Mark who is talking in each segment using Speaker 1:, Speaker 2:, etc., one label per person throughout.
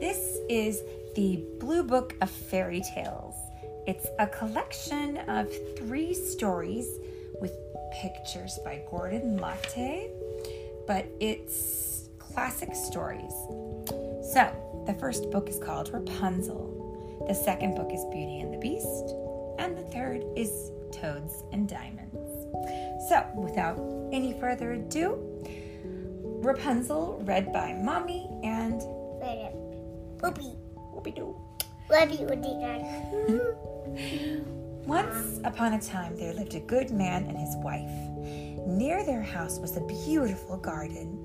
Speaker 1: This is the Blue Book of Fairy Tales. It's a collection of three stories with pictures by Gordon Laite, but it's classic stories. So, the first book is called Rapunzel, the second book is Beauty and the Beast, and the third is Toads and Diamonds. So, without any further ado, Rapunzel, read by Mommy and
Speaker 2: Whoopie.
Speaker 1: Whoopie Doo.
Speaker 2: Love you, Adina.
Speaker 1: Once upon a time, there lived a good man and his wife. Near their house was a beautiful garden,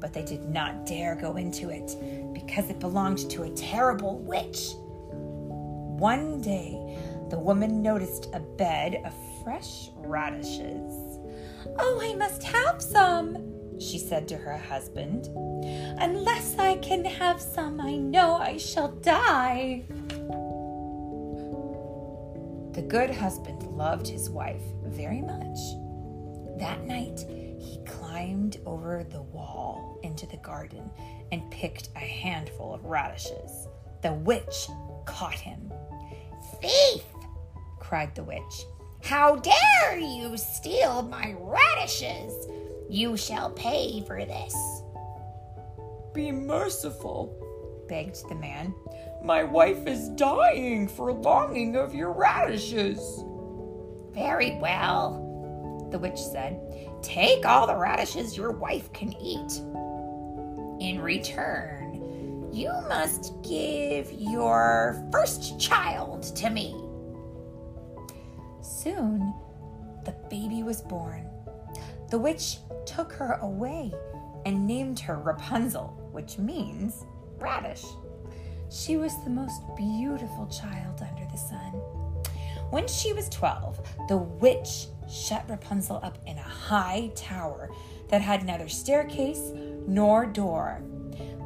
Speaker 1: but they did not dare go into it because it belonged to a terrible witch. One day, the woman noticed a bed of fresh radishes. Oh, I must have some, she said to her husband. Unless I can have some, I know I shall die. The good husband loved his wife very much. That night, he climbed over the wall into the garden and picked a handful of radishes. The witch caught him.
Speaker 2: Thief!
Speaker 1: cried the witch.
Speaker 2: How dare you steal my radishes? You shall pay for this.
Speaker 1: Be merciful, begged the man. My wife is dying for longing of your radishes.
Speaker 2: Very well, the witch said. Take all the radishes your wife can eat. In return, you must give your first child to me.
Speaker 1: Soon, the baby was born. The witch took her away and named her Rapunzel, which means radish. She was the most beautiful child under the sun. When she was 12, the witch shut Rapunzel up in a high tower that had neither staircase nor door.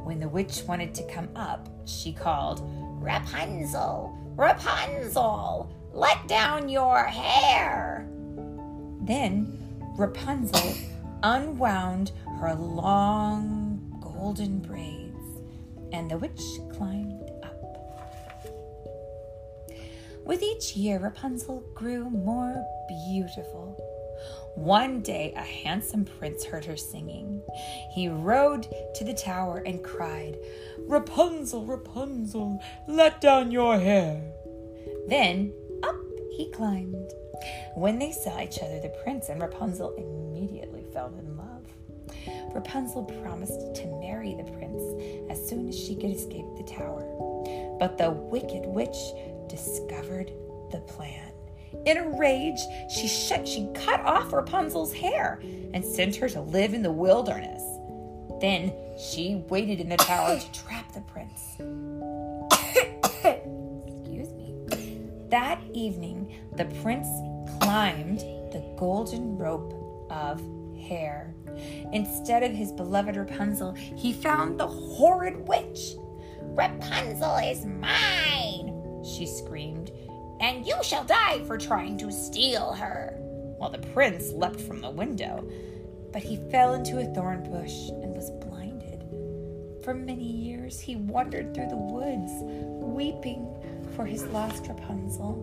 Speaker 1: When the witch wanted to come up, she called,
Speaker 2: Rapunzel, Rapunzel, let down your hair.
Speaker 1: Then Rapunzel unwound her long golden braids, and the witch climbed up. With each year, Rapunzel grew more beautiful. One day, a handsome prince heard her singing. He rode to the tower and cried, Rapunzel, Rapunzel, let down your hair. Then up he climbed. When they saw each other, the prince and Rapunzel immediately fell in love. Rapunzel promised to marry the prince as soon as she could escape the tower. But the wicked witch discovered the plan. In a rage, she shut, she cut off Rapunzel's hair and sent her to live in the wilderness. Then she waited in the tower to trap the prince. Excuse me. That evening, the prince climbed the golden rope of hair. Instead of his beloved Rapunzel, he found the horrid witch.
Speaker 2: Rapunzel is mine, she screamed, and you shall die for trying to steal her.
Speaker 1: While the prince leapt from the window, but he fell into a thorn bush and was blinded. For many years he wandered through the woods, weeping for his lost Rapunzel.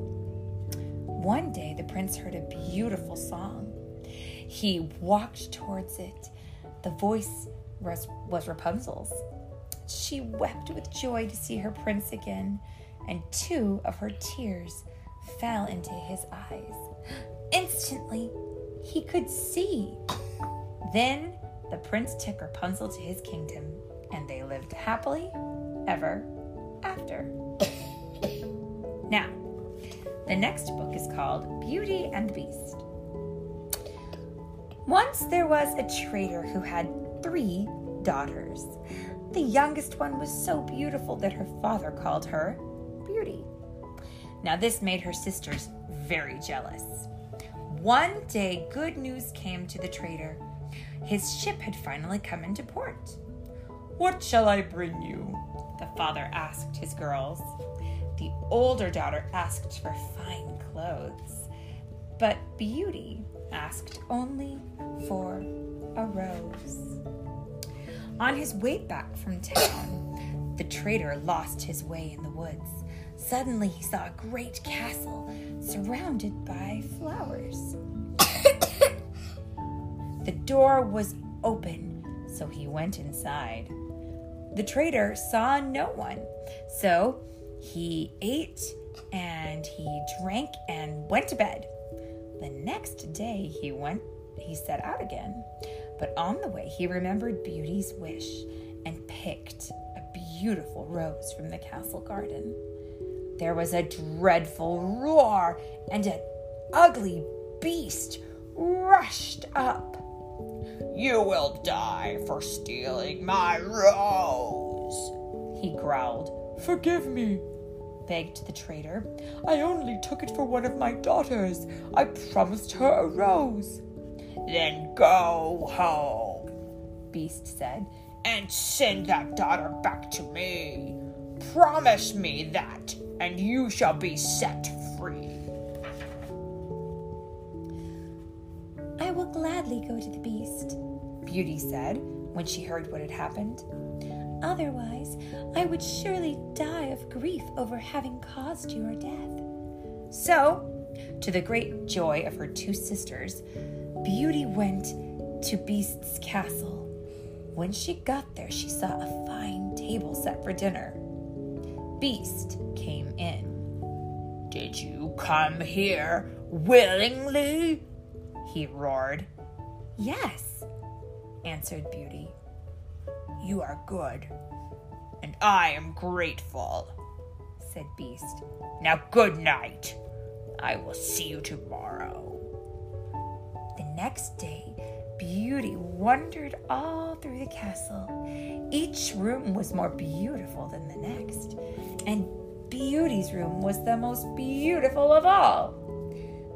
Speaker 1: One day the prince heard a beautiful song. He walked towards it. The voice was, was Rapunzel's. She wept with joy to see her prince again, and two of her tears fell into his eyes. Instantly, he could see. Then the prince took Rapunzel to his kingdom, and they lived happily ever after. now, the next book is called Beauty and the Beast. Once there was a trader who had three daughters. The youngest one was so beautiful that her father called her Beauty. Now, this made her sisters very jealous. One day, good news came to the trader. His ship had finally come into port. What shall I bring you? The father asked his girls. The older daughter asked for fine clothes, but Beauty asked only for a rose. On his way back from town, The trader lost his way in the woods. Suddenly, he saw a great castle surrounded by flowers. the door was open, so he went inside. The trader saw no one, so he ate and he drank and went to bed. The next day he went he set out again, but on the way he remembered Beauty's wish and picked a beautiful rose from the castle garden. There was a dreadful roar, and an ugly beast rushed up.
Speaker 2: You will die for stealing my rose, he growled.
Speaker 3: Forgive me, begged the trader. I only took it for one of my daughters. I promised her a rose.
Speaker 2: Then go home, Beast said, and send that daughter back to me. Promise me that, and you shall be set free.
Speaker 1: I will gladly go to the beast, Beauty said when she heard what had happened. Otherwise, I would surely die of grief over having caused your death. So, to the great joy of her two sisters, Beauty went to Beast's castle. When she got there, she saw a fine table set for dinner. Beast came in.
Speaker 2: Did you come here willingly? He roared.
Speaker 1: Yes, answered Beauty.
Speaker 2: You are good, and I am grateful, said Beast. Now, good night. I will see you tomorrow.
Speaker 1: The next day, Beauty wandered all through the castle. Each room was more beautiful than the next, and Beauty's room was the most beautiful of all.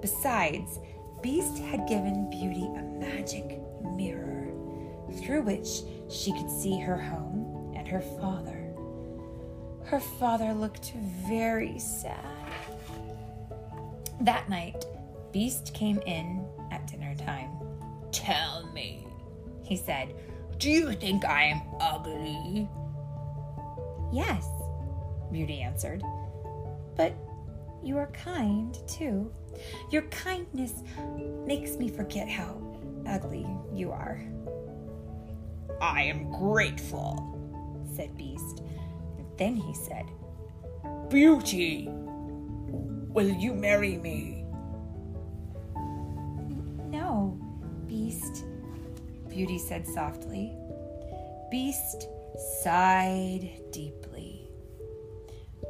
Speaker 1: Besides, Beast had given Beauty a magic mirror through which she could see her home and her father. Her father looked very sad. That night, Beast came in at dinner time.
Speaker 2: Tell me, he said, do you think I am ugly?
Speaker 1: Yes, Beauty answered. But you are kind, too. Your kindness makes me forget how ugly you are.
Speaker 2: I am grateful,
Speaker 1: said Beast. Then he said,
Speaker 2: Beauty, will you marry me?
Speaker 1: No, Beast, Beauty said softly. Beast sighed deeply.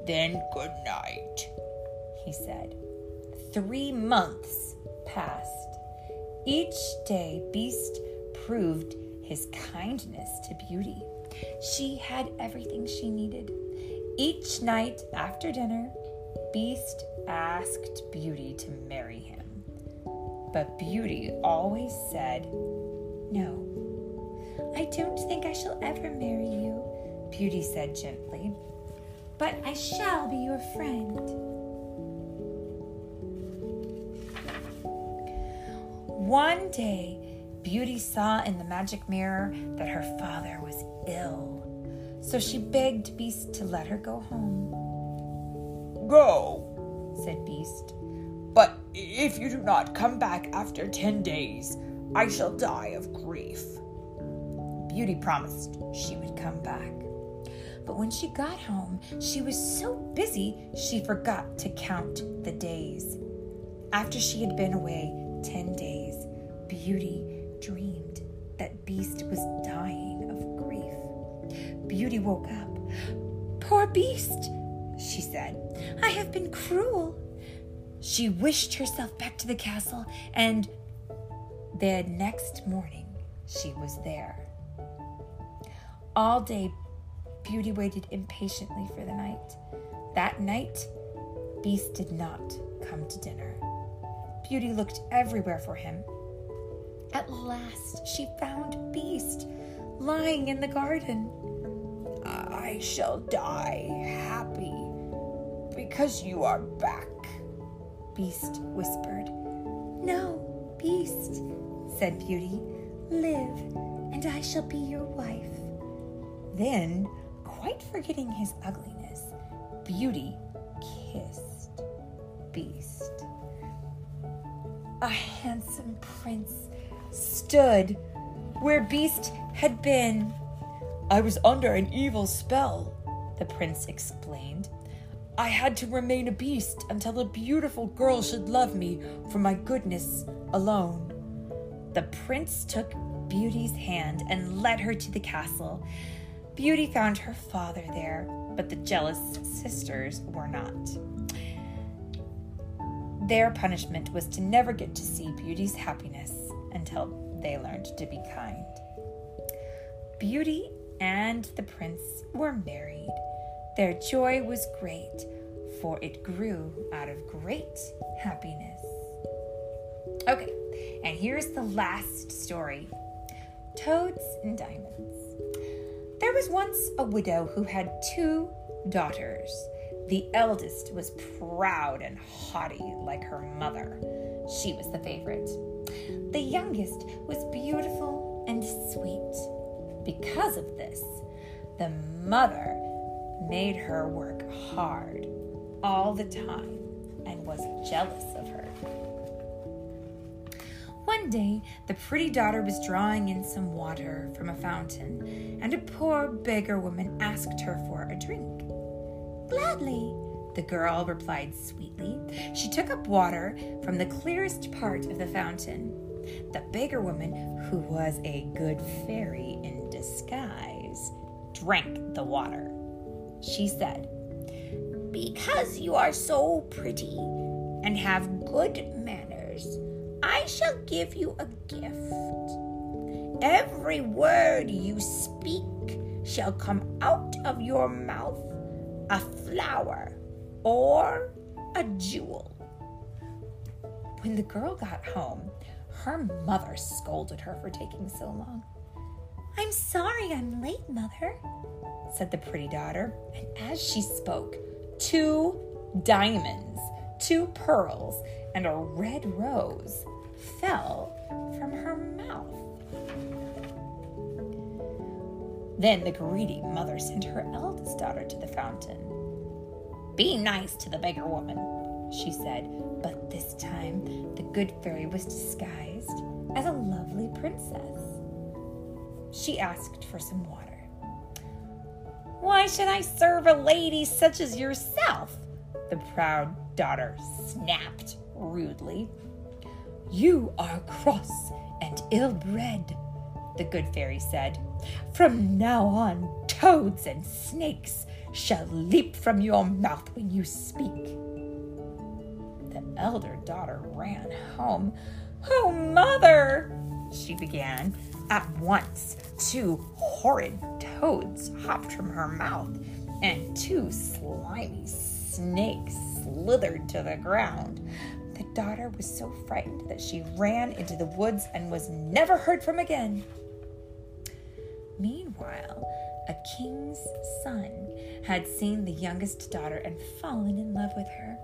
Speaker 2: Then good night,
Speaker 1: he said. Three months passed. Each day, Beast proved his kindness to Beauty. She had everything she needed. Each night after dinner, Beast asked Beauty to marry him. But Beauty always said, No. I don't think I shall ever marry you, Beauty said gently. But I shall be your friend. One day, Beauty saw in the magic mirror that her father was ill. So she begged Beast to let her go home.
Speaker 2: Go,
Speaker 1: said Beast.
Speaker 2: But if you do not come back after ten days, I shall die of grief.
Speaker 1: Beauty promised she would come back. But when she got home, she was so busy she forgot to count the days. After she had been away ten days, Beauty dreamed that Beast was dying of grief. Beauty woke up. Poor Beast, she said. I have been cruel. She wished herself back to the castle, and the next morning she was there. All day, Beauty waited impatiently for the night. That night, Beast did not come to dinner. Beauty looked everywhere for him. At last, she found Beast lying in the garden.
Speaker 2: I shall die happy because you are back,
Speaker 1: Beast whispered. No, Beast, said Beauty. Live, and I shall be your wife. Then, quite forgetting his ugliness, Beauty kissed Beast. A handsome prince stood where Beast had been.
Speaker 3: I was under an evil spell, the prince explained. I had to remain a beast until a beautiful girl should love me for my goodness alone.
Speaker 1: The prince took Beauty's hand and led her to the castle. Beauty found her father there, but the jealous sisters were not. Their punishment was to never get to see Beauty's happiness until they learned to be kind. Beauty and the prince were married. Their joy was great, for it grew out of great happiness. Okay, and here's the last story Toads and Diamonds. There was once a widow who had two daughters. The eldest was proud and haughty like her mother. She was the favorite. The youngest was beautiful and sweet. Because of this, the mother made her work hard all the time and was jealous of her. One day, the pretty daughter was drawing in some water from a fountain, and a poor beggar woman asked her for a drink. Gladly, the girl replied sweetly. She took up water from the clearest part of the fountain. The beggar woman, who was a good fairy in disguise, drank the water. She said, Because you are so pretty and have good manners, I shall give you a gift. Every word you speak shall come out of your mouth a flower or a jewel. When the girl got home, her mother scolded her for taking so long. I'm sorry I'm late, mother, said the pretty daughter. And as she spoke, two diamonds, two pearls, and a red rose fell from her mouth. Then the greedy mother sent her eldest daughter to the fountain. Be nice to the beggar woman, she said, but this time the good fairy was disguised as a lovely princess. She asked for some water. Why should I serve a lady such as yourself? The proud daughter snapped rudely. You are cross and ill bred, the good fairy said. From now on, toads and snakes shall leap from your mouth when you speak. The elder daughter ran home. Oh, mother, she began. At once, two horrid toads hopped from her mouth, and two slimy snakes slithered to the ground. The daughter was so frightened that she ran into the woods and was never heard from again. Meanwhile, a king's son had seen the youngest daughter and fallen in love with her.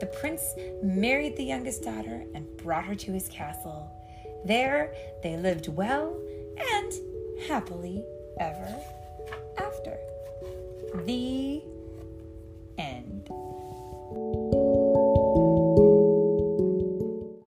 Speaker 1: The prince married the youngest daughter and brought her to his castle. There they lived well and happily ever after. The